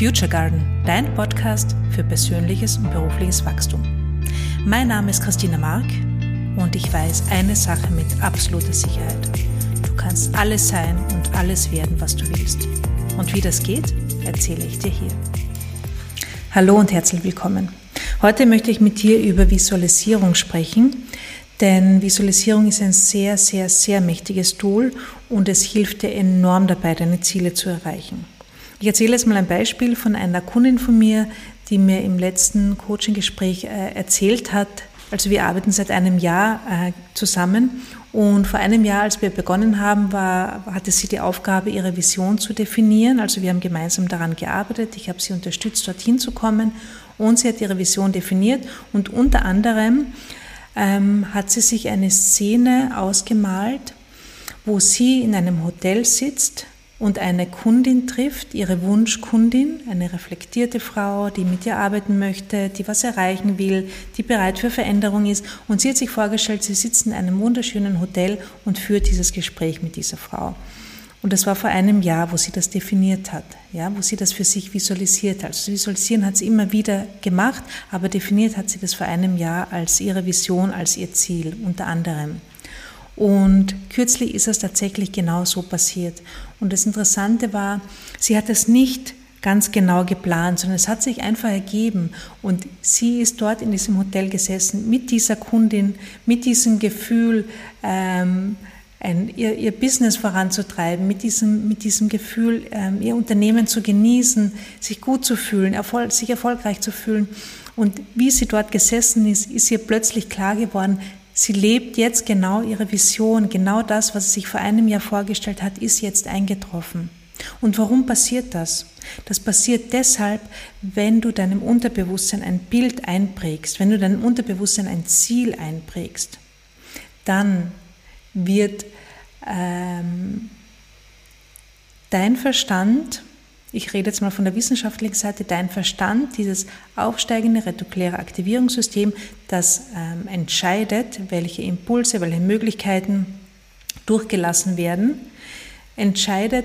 Future Garden, dein Podcast für persönliches und berufliches Wachstum. Mein Name ist Christina Mark und ich weiß eine Sache mit absoluter Sicherheit. Du kannst alles sein und alles werden, was du willst. Und wie das geht, erzähle ich dir hier. Hallo und herzlich willkommen. Heute möchte ich mit dir über Visualisierung sprechen, denn Visualisierung ist ein sehr, sehr, sehr mächtiges Tool und es hilft dir enorm dabei, deine Ziele zu erreichen. Ich erzähle jetzt mal ein Beispiel von einer Kundin von mir, die mir im letzten Coaching-Gespräch äh, erzählt hat. Also wir arbeiten seit einem Jahr äh, zusammen und vor einem Jahr, als wir begonnen haben, war, hatte sie die Aufgabe, ihre Vision zu definieren. Also wir haben gemeinsam daran gearbeitet. Ich habe sie unterstützt, dorthin zu kommen und sie hat ihre Vision definiert und unter anderem ähm, hat sie sich eine Szene ausgemalt, wo sie in einem Hotel sitzt und eine Kundin trifft, ihre Wunschkundin, eine reflektierte Frau, die mit ihr arbeiten möchte, die was erreichen will, die bereit für Veränderung ist. Und sie hat sich vorgestellt, sie sitzt in einem wunderschönen Hotel und führt dieses Gespräch mit dieser Frau. Und das war vor einem Jahr, wo sie das definiert hat, ja, wo sie das für sich visualisiert hat. Also visualisieren hat sie immer wieder gemacht, aber definiert hat sie das vor einem Jahr als ihre Vision, als ihr Ziel unter anderem. Und kürzlich ist es tatsächlich genau so passiert. Und das Interessante war, sie hat es nicht ganz genau geplant, sondern es hat sich einfach ergeben. Und sie ist dort in diesem Hotel gesessen mit dieser Kundin, mit diesem Gefühl, ähm, ein, ihr, ihr Business voranzutreiben, mit diesem, mit diesem Gefühl, ähm, ihr Unternehmen zu genießen, sich gut zu fühlen, erfol sich erfolgreich zu fühlen. Und wie sie dort gesessen ist, ist ihr plötzlich klar geworden, Sie lebt jetzt genau ihre Vision, genau das, was sie sich vor einem Jahr vorgestellt hat, ist jetzt eingetroffen. Und warum passiert das? Das passiert deshalb, wenn du deinem Unterbewusstsein ein Bild einprägst, wenn du deinem Unterbewusstsein ein Ziel einprägst, dann wird ähm, dein Verstand ich rede jetzt mal von der wissenschaftlichen Seite, dein Verstand, dieses aufsteigende retikuläre Aktivierungssystem, das ähm, entscheidet, welche Impulse, welche Möglichkeiten durchgelassen werden, entscheidet,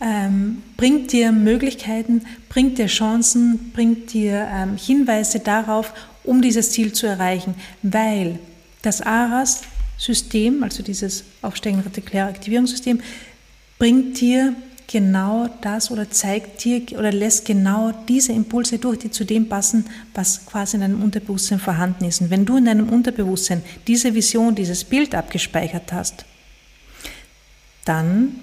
ähm, bringt dir Möglichkeiten, bringt dir Chancen, bringt dir ähm, Hinweise darauf, um dieses Ziel zu erreichen, weil das ARAS-System, also dieses aufsteigende retikuläre Aktivierungssystem, bringt dir genau das oder zeigt dir oder lässt genau diese Impulse durch, die zu dem passen, was quasi in deinem Unterbewusstsein vorhanden ist. Und wenn du in deinem Unterbewusstsein diese Vision, dieses Bild abgespeichert hast, dann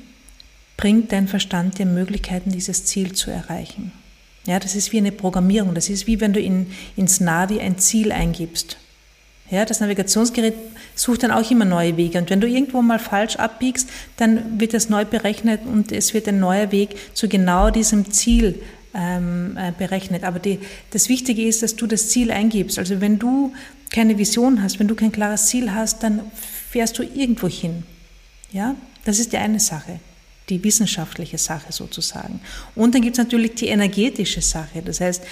bringt dein Verstand dir Möglichkeiten, dieses Ziel zu erreichen. Ja, das ist wie eine Programmierung. Das ist wie wenn du in, ins Navi ein Ziel eingibst. Ja, das Navigationsgerät sucht dann auch immer neue Wege. Und wenn du irgendwo mal falsch abbiegst, dann wird das neu berechnet und es wird ein neuer Weg zu genau diesem Ziel ähm, äh, berechnet. Aber die, das Wichtige ist, dass du das Ziel eingibst. Also wenn du keine Vision hast, wenn du kein klares Ziel hast, dann fährst du irgendwo hin. Ja, das ist die eine Sache die wissenschaftliche Sache sozusagen. Und dann gibt es natürlich die energetische Sache. Das heißt,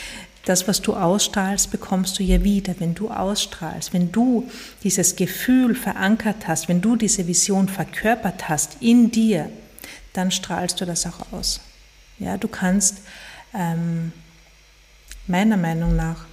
das, was du ausstrahlst, bekommst du ja wieder, wenn du ausstrahlst, wenn du dieses Gefühl verankert hast, wenn du diese Vision verkörpert hast in dir, dann strahlst du das auch aus. Ja, du kannst ähm, meiner Meinung nach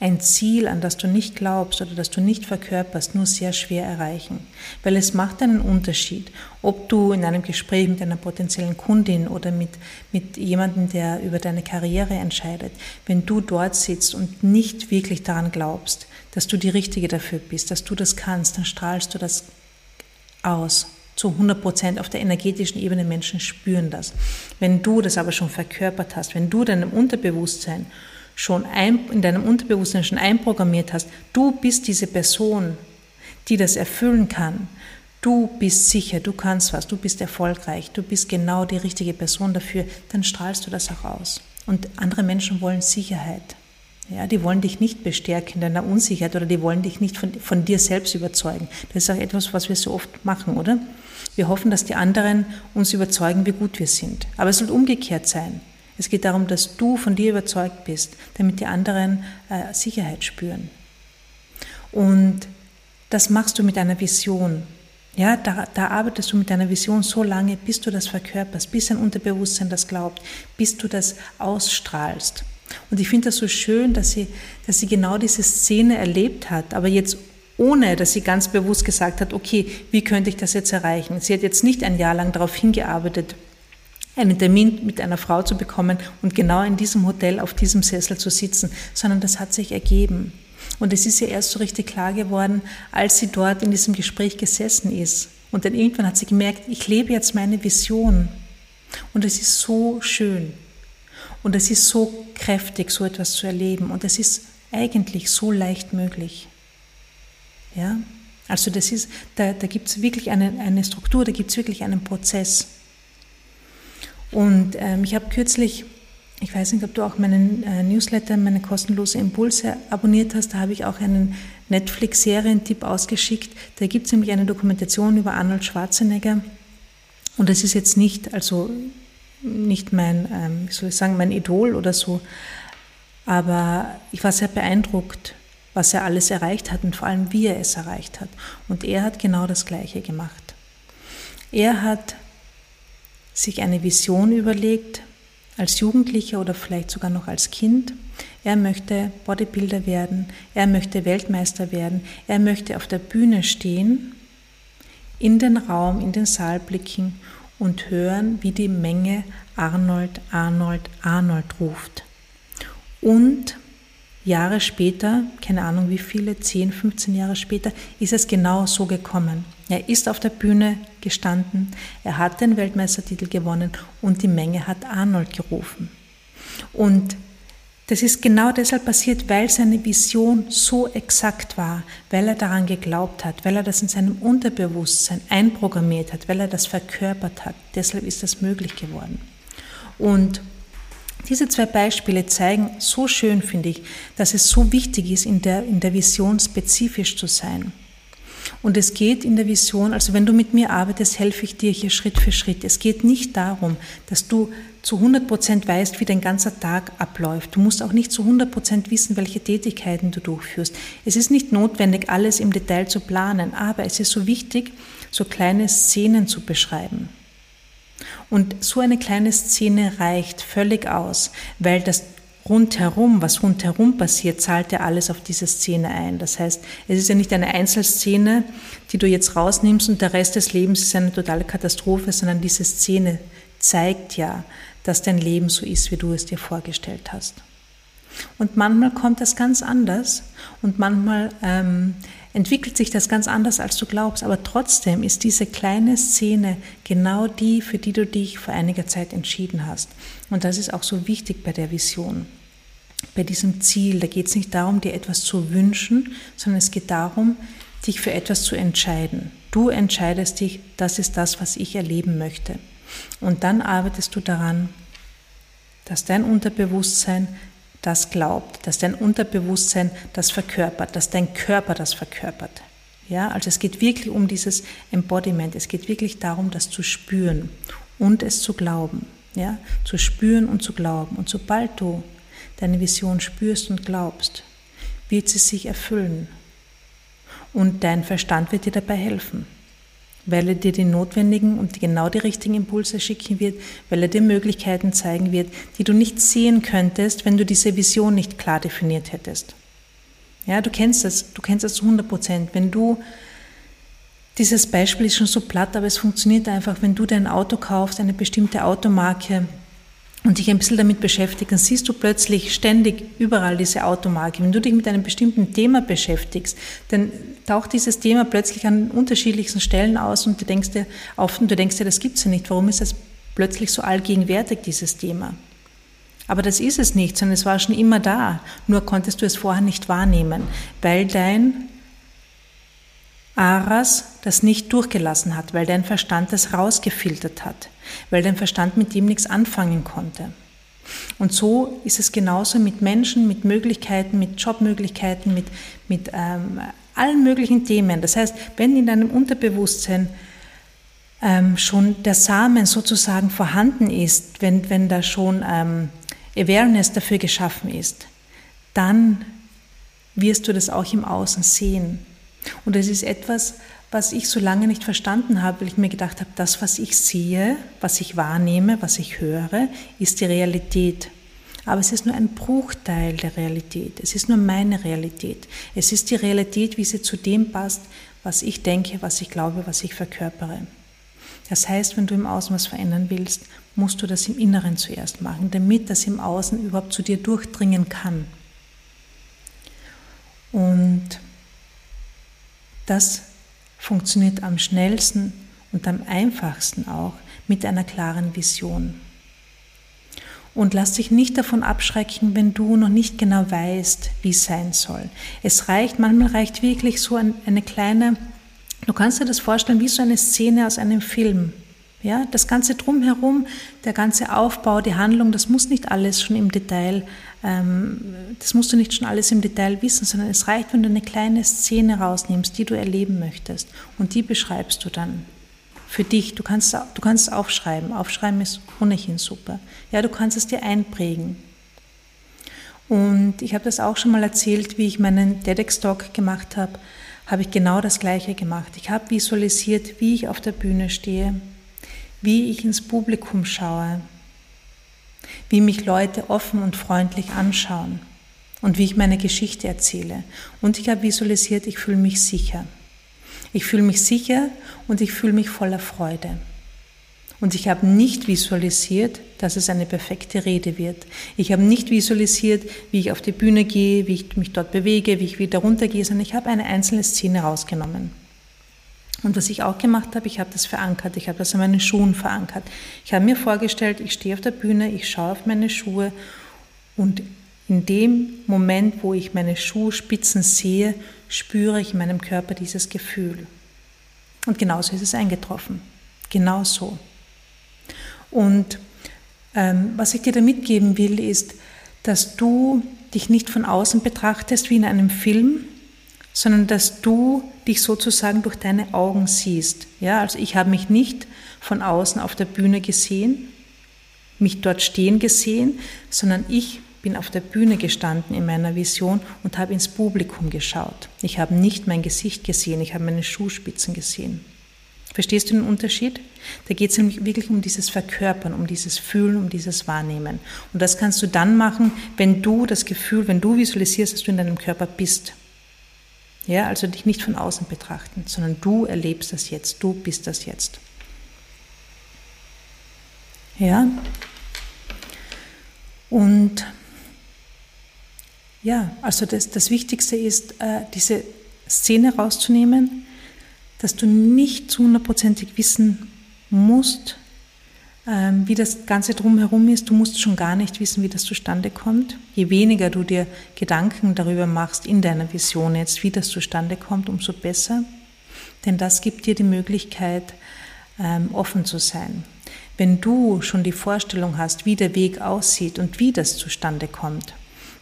ein Ziel, an das du nicht glaubst oder das du nicht verkörperst, nur sehr schwer erreichen. Weil es macht einen Unterschied, ob du in einem Gespräch mit einer potenziellen Kundin oder mit, mit jemandem, der über deine Karriere entscheidet, wenn du dort sitzt und nicht wirklich daran glaubst, dass du die Richtige dafür bist, dass du das kannst, dann strahlst du das aus zu 100 Prozent auf der energetischen Ebene. Menschen spüren das. Wenn du das aber schon verkörpert hast, wenn du deinem Unterbewusstsein schon ein, in deinem Unterbewusstsein schon einprogrammiert hast, du bist diese Person, die das erfüllen kann. Du bist sicher, du kannst was, du bist erfolgreich, du bist genau die richtige Person dafür, dann strahlst du das auch aus. Und andere Menschen wollen Sicherheit. Ja, die wollen dich nicht bestärken in deiner Unsicherheit oder die wollen dich nicht von, von dir selbst überzeugen. Das ist auch etwas, was wir so oft machen, oder? Wir hoffen, dass die anderen uns überzeugen, wie gut wir sind. Aber es soll umgekehrt sein. Es geht darum, dass du von dir überzeugt bist, damit die anderen äh, Sicherheit spüren. Und das machst du mit einer Vision. Ja, da, da arbeitest du mit deiner Vision so lange, bis du das verkörperst, bis dein Unterbewusstsein das glaubt, bis du das ausstrahlst. Und ich finde das so schön, dass sie, dass sie genau diese Szene erlebt hat, aber jetzt ohne, dass sie ganz bewusst gesagt hat, okay, wie könnte ich das jetzt erreichen? Sie hat jetzt nicht ein Jahr lang darauf hingearbeitet, einen Termin mit einer Frau zu bekommen und genau in diesem Hotel auf diesem Sessel zu sitzen, sondern das hat sich ergeben. Und es ist ihr erst so richtig klar geworden, als sie dort in diesem Gespräch gesessen ist. Und dann irgendwann hat sie gemerkt, ich lebe jetzt meine Vision. Und es ist so schön. Und es ist so kräftig, so etwas zu erleben. Und es ist eigentlich so leicht möglich. Ja? Also das ist, da, da gibt es wirklich eine, eine Struktur, da gibt es wirklich einen Prozess. Und ähm, ich habe kürzlich, ich weiß nicht, ob du auch meinen äh, Newsletter, meine kostenlose Impulse abonniert hast, da habe ich auch einen Netflix-Serientipp ausgeschickt. Da gibt es nämlich eine Dokumentation über Arnold Schwarzenegger. Und das ist jetzt nicht, also nicht mein, ähm, wie soll ich sagen, mein Idol oder so, aber ich war sehr beeindruckt, was er alles erreicht hat und vor allem, wie er es erreicht hat. Und er hat genau das Gleiche gemacht. Er hat sich eine Vision überlegt, als Jugendlicher oder vielleicht sogar noch als Kind. Er möchte Bodybuilder werden, er möchte Weltmeister werden, er möchte auf der Bühne stehen, in den Raum, in den Saal blicken und hören, wie die Menge Arnold, Arnold, Arnold ruft. Und Jahre später, keine Ahnung wie viele, 10, 15 Jahre später, ist es genau so gekommen. Er ist auf der Bühne gestanden, er hat den Weltmeistertitel gewonnen und die Menge hat Arnold gerufen. Und das ist genau deshalb passiert, weil seine Vision so exakt war, weil er daran geglaubt hat, weil er das in seinem Unterbewusstsein einprogrammiert hat, weil er das verkörpert hat. Deshalb ist das möglich geworden. Und diese zwei Beispiele zeigen so schön, finde ich, dass es so wichtig ist, in der, in der Vision spezifisch zu sein. Und es geht in der Vision, also wenn du mit mir arbeitest, helfe ich dir hier Schritt für Schritt. Es geht nicht darum, dass du zu 100 Prozent weißt, wie dein ganzer Tag abläuft. Du musst auch nicht zu 100 Prozent wissen, welche Tätigkeiten du durchführst. Es ist nicht notwendig, alles im Detail zu planen, aber es ist so wichtig, so kleine Szenen zu beschreiben. Und so eine kleine Szene reicht völlig aus, weil das rundherum, was rundherum passiert, zahlt ja alles auf diese Szene ein. Das heißt, es ist ja nicht eine Einzelszene, die du jetzt rausnimmst und der Rest des Lebens ist eine totale Katastrophe, sondern diese Szene zeigt ja, dass dein Leben so ist, wie du es dir vorgestellt hast. Und manchmal kommt das ganz anders und manchmal ähm, entwickelt sich das ganz anders, als du glaubst. Aber trotzdem ist diese kleine Szene genau die, für die du dich vor einiger Zeit entschieden hast. Und das ist auch so wichtig bei der Vision. Bei diesem Ziel, da geht es nicht darum, dir etwas zu wünschen, sondern es geht darum, dich für etwas zu entscheiden. Du entscheidest dich, das ist das, was ich erleben möchte. Und dann arbeitest du daran, dass dein Unterbewusstsein das glaubt, dass dein Unterbewusstsein das verkörpert, dass dein Körper das verkörpert. Ja, also es geht wirklich um dieses Embodiment. Es geht wirklich darum, das zu spüren und es zu glauben. Ja, zu spüren und zu glauben. Und sobald du deine Vision spürst und glaubst, wird sie sich erfüllen. Und dein Verstand wird dir dabei helfen weil er dir die notwendigen und genau die richtigen Impulse schicken wird, weil er dir Möglichkeiten zeigen wird, die du nicht sehen könntest, wenn du diese Vision nicht klar definiert hättest. Ja, du kennst das, du kennst das zu 100 Prozent. Wenn du, dieses Beispiel ist schon so platt, aber es funktioniert einfach, wenn du dein Auto kaufst, eine bestimmte Automarke, und dich ein bisschen damit beschäftigst, dann siehst du plötzlich ständig überall diese Automarke. Wenn du dich mit einem bestimmten Thema beschäftigst, dann taucht dieses Thema plötzlich an unterschiedlichsten Stellen aus und du denkst dir, auf, und du denkst dir, das gibt's ja nicht. Warum ist das plötzlich so allgegenwärtig, dieses Thema? Aber das ist es nicht, sondern es war schon immer da. Nur konntest du es vorher nicht wahrnehmen, weil dein Aras das nicht durchgelassen hat, weil dein Verstand das rausgefiltert hat, weil dein Verstand mit dem nichts anfangen konnte. Und so ist es genauso mit Menschen, mit Möglichkeiten, mit Jobmöglichkeiten, mit, mit ähm, allen möglichen Themen. Das heißt, wenn in deinem Unterbewusstsein ähm, schon der Samen sozusagen vorhanden ist, wenn, wenn da schon ähm, Awareness dafür geschaffen ist, dann wirst du das auch im Außen sehen. Und es ist etwas, was ich so lange nicht verstanden habe, weil ich mir gedacht habe, das, was ich sehe, was ich wahrnehme, was ich höre, ist die Realität. Aber es ist nur ein Bruchteil der Realität. Es ist nur meine Realität. Es ist die Realität, wie sie zu dem passt, was ich denke, was ich glaube, was ich verkörpere. Das heißt, wenn du im Außen was verändern willst, musst du das im Inneren zuerst machen, damit das im Außen überhaupt zu dir durchdringen kann. Und das funktioniert am schnellsten und am einfachsten auch mit einer klaren Vision. Und lass dich nicht davon abschrecken, wenn du noch nicht genau weißt, wie es sein soll. Es reicht, manchmal reicht wirklich so eine kleine, du kannst dir das vorstellen wie so eine Szene aus einem Film. Ja, das ganze drumherum, der ganze Aufbau, die Handlung, das muss nicht alles schon im Detail, das musst du nicht schon alles im Detail wissen, sondern es reicht, wenn du eine kleine Szene rausnimmst, die du erleben möchtest und die beschreibst du dann für dich. Du kannst, du kannst aufschreiben. Aufschreiben ist ohnehin super. Ja, du kannst es dir einprägen. Und ich habe das auch schon mal erzählt, wie ich meinen TEDx-Talk gemacht habe, habe ich genau das Gleiche gemacht. Ich habe visualisiert, wie ich auf der Bühne stehe, wie ich ins Publikum schaue, wie mich Leute offen und freundlich anschauen und wie ich meine Geschichte erzähle. Und ich habe visualisiert, ich fühle mich sicher. Ich fühle mich sicher und ich fühle mich voller Freude. Und ich habe nicht visualisiert, dass es eine perfekte Rede wird. Ich habe nicht visualisiert, wie ich auf die Bühne gehe, wie ich mich dort bewege, wie ich wieder runtergehe, sondern ich habe eine einzelne Szene rausgenommen. Und was ich auch gemacht habe, ich habe das verankert, ich habe das an meinen Schuhen verankert. Ich habe mir vorgestellt, ich stehe auf der Bühne, ich schaue auf meine Schuhe und in dem Moment, wo ich meine Schuhspitzen sehe, spüre ich in meinem Körper dieses Gefühl. Und genauso ist es eingetroffen. Genauso. Und ähm, was ich dir da mitgeben will, ist, dass du dich nicht von außen betrachtest wie in einem Film, sondern dass du dich sozusagen durch deine Augen siehst. Ja, also ich habe mich nicht von außen auf der Bühne gesehen, mich dort stehen gesehen, sondern ich bin auf der Bühne gestanden in meiner Vision und habe ins Publikum geschaut. Ich habe nicht mein Gesicht gesehen, ich habe meine Schuhspitzen gesehen. Verstehst du den Unterschied? Da geht es nämlich wirklich um dieses Verkörpern, um dieses Fühlen, um dieses Wahrnehmen. Und das kannst du dann machen, wenn du das Gefühl, wenn du visualisierst, dass du in deinem Körper bist. Ja, also dich nicht von außen betrachten, sondern du erlebst das jetzt, du bist das jetzt. Ja? Und ja, also das, das Wichtigste ist, äh, diese Szene rauszunehmen, dass du nicht zu hundertprozentig wissen musst, wie das Ganze drumherum ist. Du musst schon gar nicht wissen, wie das zustande kommt. Je weniger du dir Gedanken darüber machst in deiner Vision jetzt, wie das zustande kommt, umso besser. Denn das gibt dir die Möglichkeit, ähm, offen zu sein. Wenn du schon die Vorstellung hast, wie der Weg aussieht und wie das zustande kommt,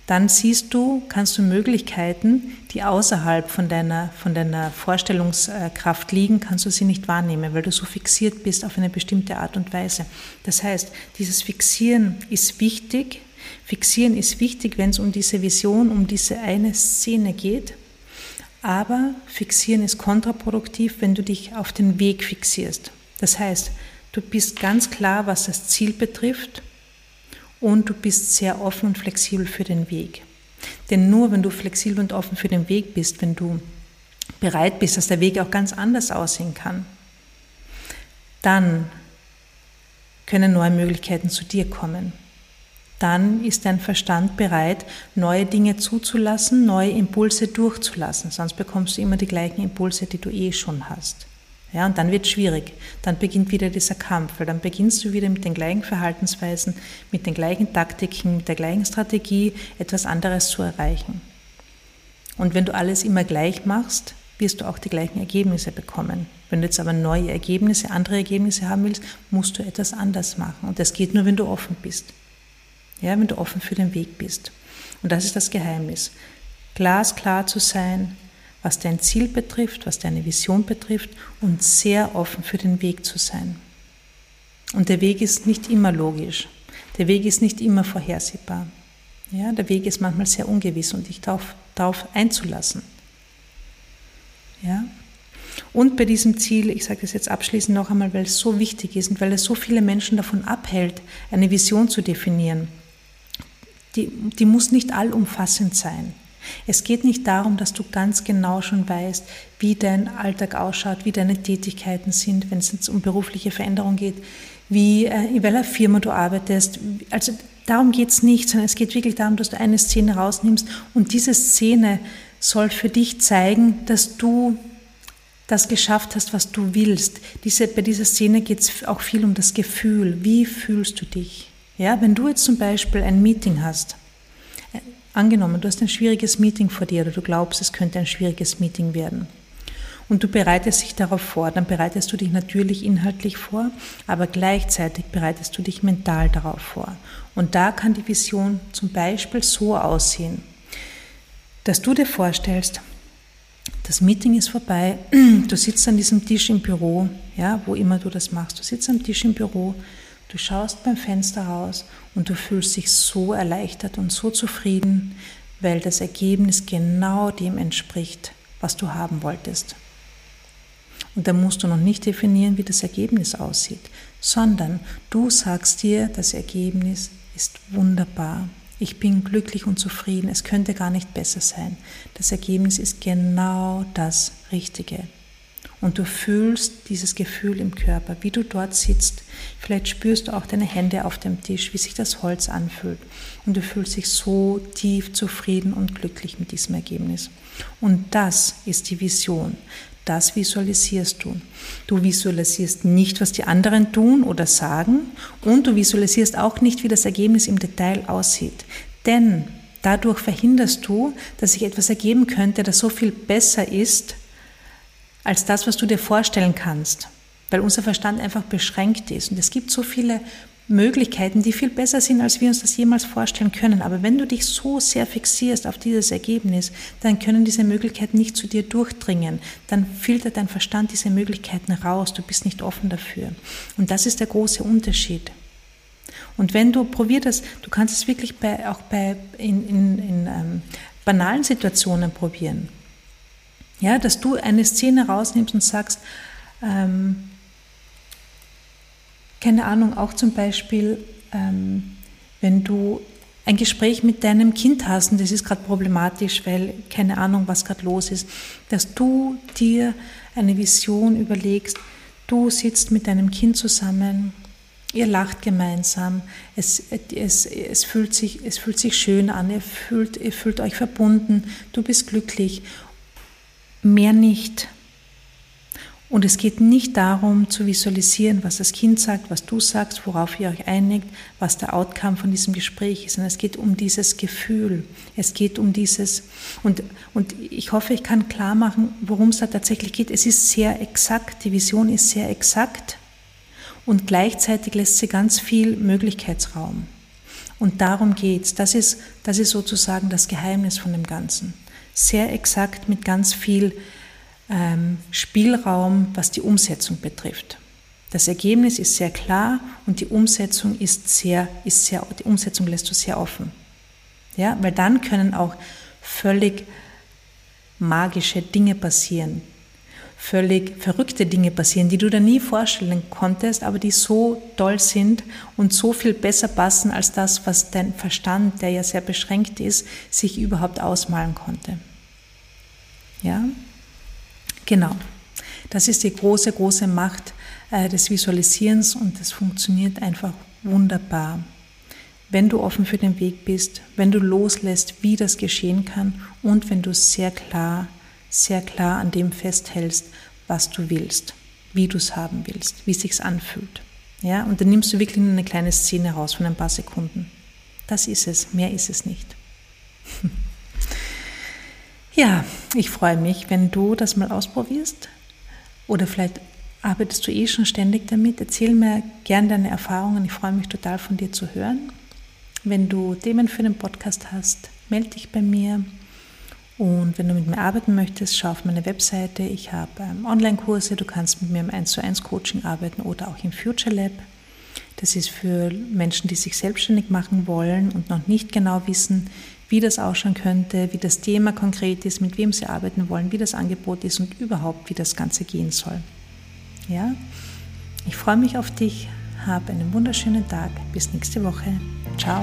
dann siehst du, kannst du Möglichkeiten, die außerhalb von deiner, von deiner Vorstellungskraft liegen, kannst du sie nicht wahrnehmen, weil du so fixiert bist auf eine bestimmte Art und Weise. Das heißt, dieses Fixieren ist wichtig. Fixieren ist wichtig, wenn es um diese Vision, um diese eine Szene geht. Aber Fixieren ist kontraproduktiv, wenn du dich auf den Weg fixierst. Das heißt, du bist ganz klar, was das Ziel betrifft und du bist sehr offen und flexibel für den Weg. Denn nur wenn du flexibel und offen für den Weg bist, wenn du bereit bist, dass der Weg auch ganz anders aussehen kann, dann können neue Möglichkeiten zu dir kommen. Dann ist dein Verstand bereit, neue Dinge zuzulassen, neue Impulse durchzulassen. Sonst bekommst du immer die gleichen Impulse, die du eh schon hast. Ja, und dann wird es schwierig. Dann beginnt wieder dieser Kampf, weil dann beginnst du wieder mit den gleichen Verhaltensweisen, mit den gleichen Taktiken, mit der gleichen Strategie etwas anderes zu erreichen. Und wenn du alles immer gleich machst, wirst du auch die gleichen Ergebnisse bekommen. Wenn du jetzt aber neue Ergebnisse, andere Ergebnisse haben willst, musst du etwas anders machen. Und das geht nur, wenn du offen bist. Ja, wenn du offen für den Weg bist. Und das ist das Geheimnis. Glasklar zu sein, was dein Ziel betrifft, was deine Vision betrifft und sehr offen für den Weg zu sein. Und der Weg ist nicht immer logisch. Der Weg ist nicht immer vorhersehbar. Ja, der Weg ist manchmal sehr ungewiss und dich darauf, darauf einzulassen. Ja? Und bei diesem Ziel, ich sage das jetzt abschließend noch einmal, weil es so wichtig ist und weil es so viele Menschen davon abhält, eine Vision zu definieren, die, die muss nicht allumfassend sein. Es geht nicht darum, dass du ganz genau schon weißt, wie dein Alltag ausschaut, wie deine Tätigkeiten sind, wenn es jetzt um berufliche Veränderung geht, wie, äh, in welcher Firma du arbeitest. Also darum geht es nicht, sondern es geht wirklich darum, dass du eine Szene rausnimmst und diese Szene soll für dich zeigen, dass du das geschafft hast, was du willst. Diese, bei dieser Szene geht es auch viel um das Gefühl. Wie fühlst du dich? Ja, wenn du jetzt zum Beispiel ein Meeting hast, angenommen, du hast ein schwieriges Meeting vor dir oder du glaubst, es könnte ein schwieriges Meeting werden und du bereitest dich darauf vor, dann bereitest du dich natürlich inhaltlich vor, aber gleichzeitig bereitest du dich mental darauf vor. Und da kann die Vision zum Beispiel so aussehen, dass du dir vorstellst, das Meeting ist vorbei, du sitzt an diesem Tisch im Büro, ja, wo immer du das machst, du sitzt am Tisch im Büro, du schaust beim Fenster raus und du fühlst dich so erleichtert und so zufrieden, weil das Ergebnis genau dem entspricht, was du haben wolltest. Und da musst du noch nicht definieren, wie das Ergebnis aussieht, sondern du sagst dir, das Ergebnis ist wunderbar. Ich bin glücklich und zufrieden. Es könnte gar nicht besser sein. Das Ergebnis ist genau das Richtige. Und du fühlst dieses Gefühl im Körper, wie du dort sitzt. Vielleicht spürst du auch deine Hände auf dem Tisch, wie sich das Holz anfühlt. Und du fühlst dich so tief zufrieden und glücklich mit diesem Ergebnis. Und das ist die Vision. Das visualisierst du. Du visualisierst nicht, was die anderen tun oder sagen und du visualisierst auch nicht, wie das Ergebnis im Detail aussieht. Denn dadurch verhinderst du, dass sich etwas ergeben könnte, das so viel besser ist als das, was du dir vorstellen kannst, weil unser Verstand einfach beschränkt ist. Und es gibt so viele Möglichkeiten, die viel besser sind, als wir uns das jemals vorstellen können. Aber wenn du dich so sehr fixierst auf dieses Ergebnis, dann können diese Möglichkeiten nicht zu dir durchdringen. Dann filtert dein Verstand diese Möglichkeiten raus. Du bist nicht offen dafür. Und das ist der große Unterschied. Und wenn du probier das, du kannst es wirklich bei, auch bei in, in, in ähm, banalen Situationen probieren. Ja, dass du eine Szene rausnimmst und sagst, ähm, keine Ahnung, auch zum Beispiel, ähm, wenn du ein Gespräch mit deinem Kind hast und das ist gerade problematisch, weil keine Ahnung, was gerade los ist, dass du dir eine Vision überlegst, du sitzt mit deinem Kind zusammen, ihr lacht gemeinsam, es, es, es, fühlt, sich, es fühlt sich schön an, ihr fühlt, ihr fühlt euch verbunden, du bist glücklich, mehr nicht. Und es geht nicht darum zu visualisieren, was das Kind sagt, was du sagst, worauf ihr euch einigt, was der Outcome von diesem Gespräch ist, sondern es geht um dieses Gefühl. Es geht um dieses, und, und ich hoffe, ich kann klar machen, worum es da tatsächlich geht. Es ist sehr exakt, die Vision ist sehr exakt und gleichzeitig lässt sie ganz viel Möglichkeitsraum. Und darum geht's. Das ist, das ist sozusagen das Geheimnis von dem Ganzen. Sehr exakt mit ganz viel ähm, Spielraum, was die Umsetzung betrifft. Das Ergebnis ist sehr klar und die Umsetzung ist sehr, ist sehr, die Umsetzung lässt du sehr offen. Ja, weil dann können auch völlig magische Dinge passieren, völlig verrückte Dinge passieren, die du dir nie vorstellen konntest, aber die so toll sind und so viel besser passen als das, was dein Verstand, der ja sehr beschränkt ist, sich überhaupt ausmalen konnte. Ja? Genau. Das ist die große, große Macht äh, des Visualisierens und das funktioniert einfach wunderbar. Wenn du offen für den Weg bist, wenn du loslässt, wie das geschehen kann und wenn du sehr klar, sehr klar an dem festhältst, was du willst, wie du es haben willst, wie es sich anfühlt. Ja, und dann nimmst du wirklich nur eine kleine Szene raus von ein paar Sekunden. Das ist es, mehr ist es nicht. Ja, ich freue mich, wenn du das mal ausprobierst oder vielleicht arbeitest du eh schon ständig damit. Erzähl mir gern deine Erfahrungen. Ich freue mich total von dir zu hören. Wenn du Themen für den Podcast hast, melde dich bei mir. Und wenn du mit mir arbeiten möchtest, schau auf meine Webseite. Ich habe ähm, Online-Kurse. Du kannst mit mir im 1 zu 1 Coaching arbeiten oder auch im Future Lab. Das ist für Menschen, die sich selbstständig machen wollen und noch nicht genau wissen, wie das ausschauen könnte, wie das Thema konkret ist, mit wem sie arbeiten wollen, wie das Angebot ist und überhaupt, wie das Ganze gehen soll. Ja? Ich freue mich auf dich. Hab einen wunderschönen Tag. Bis nächste Woche. Ciao.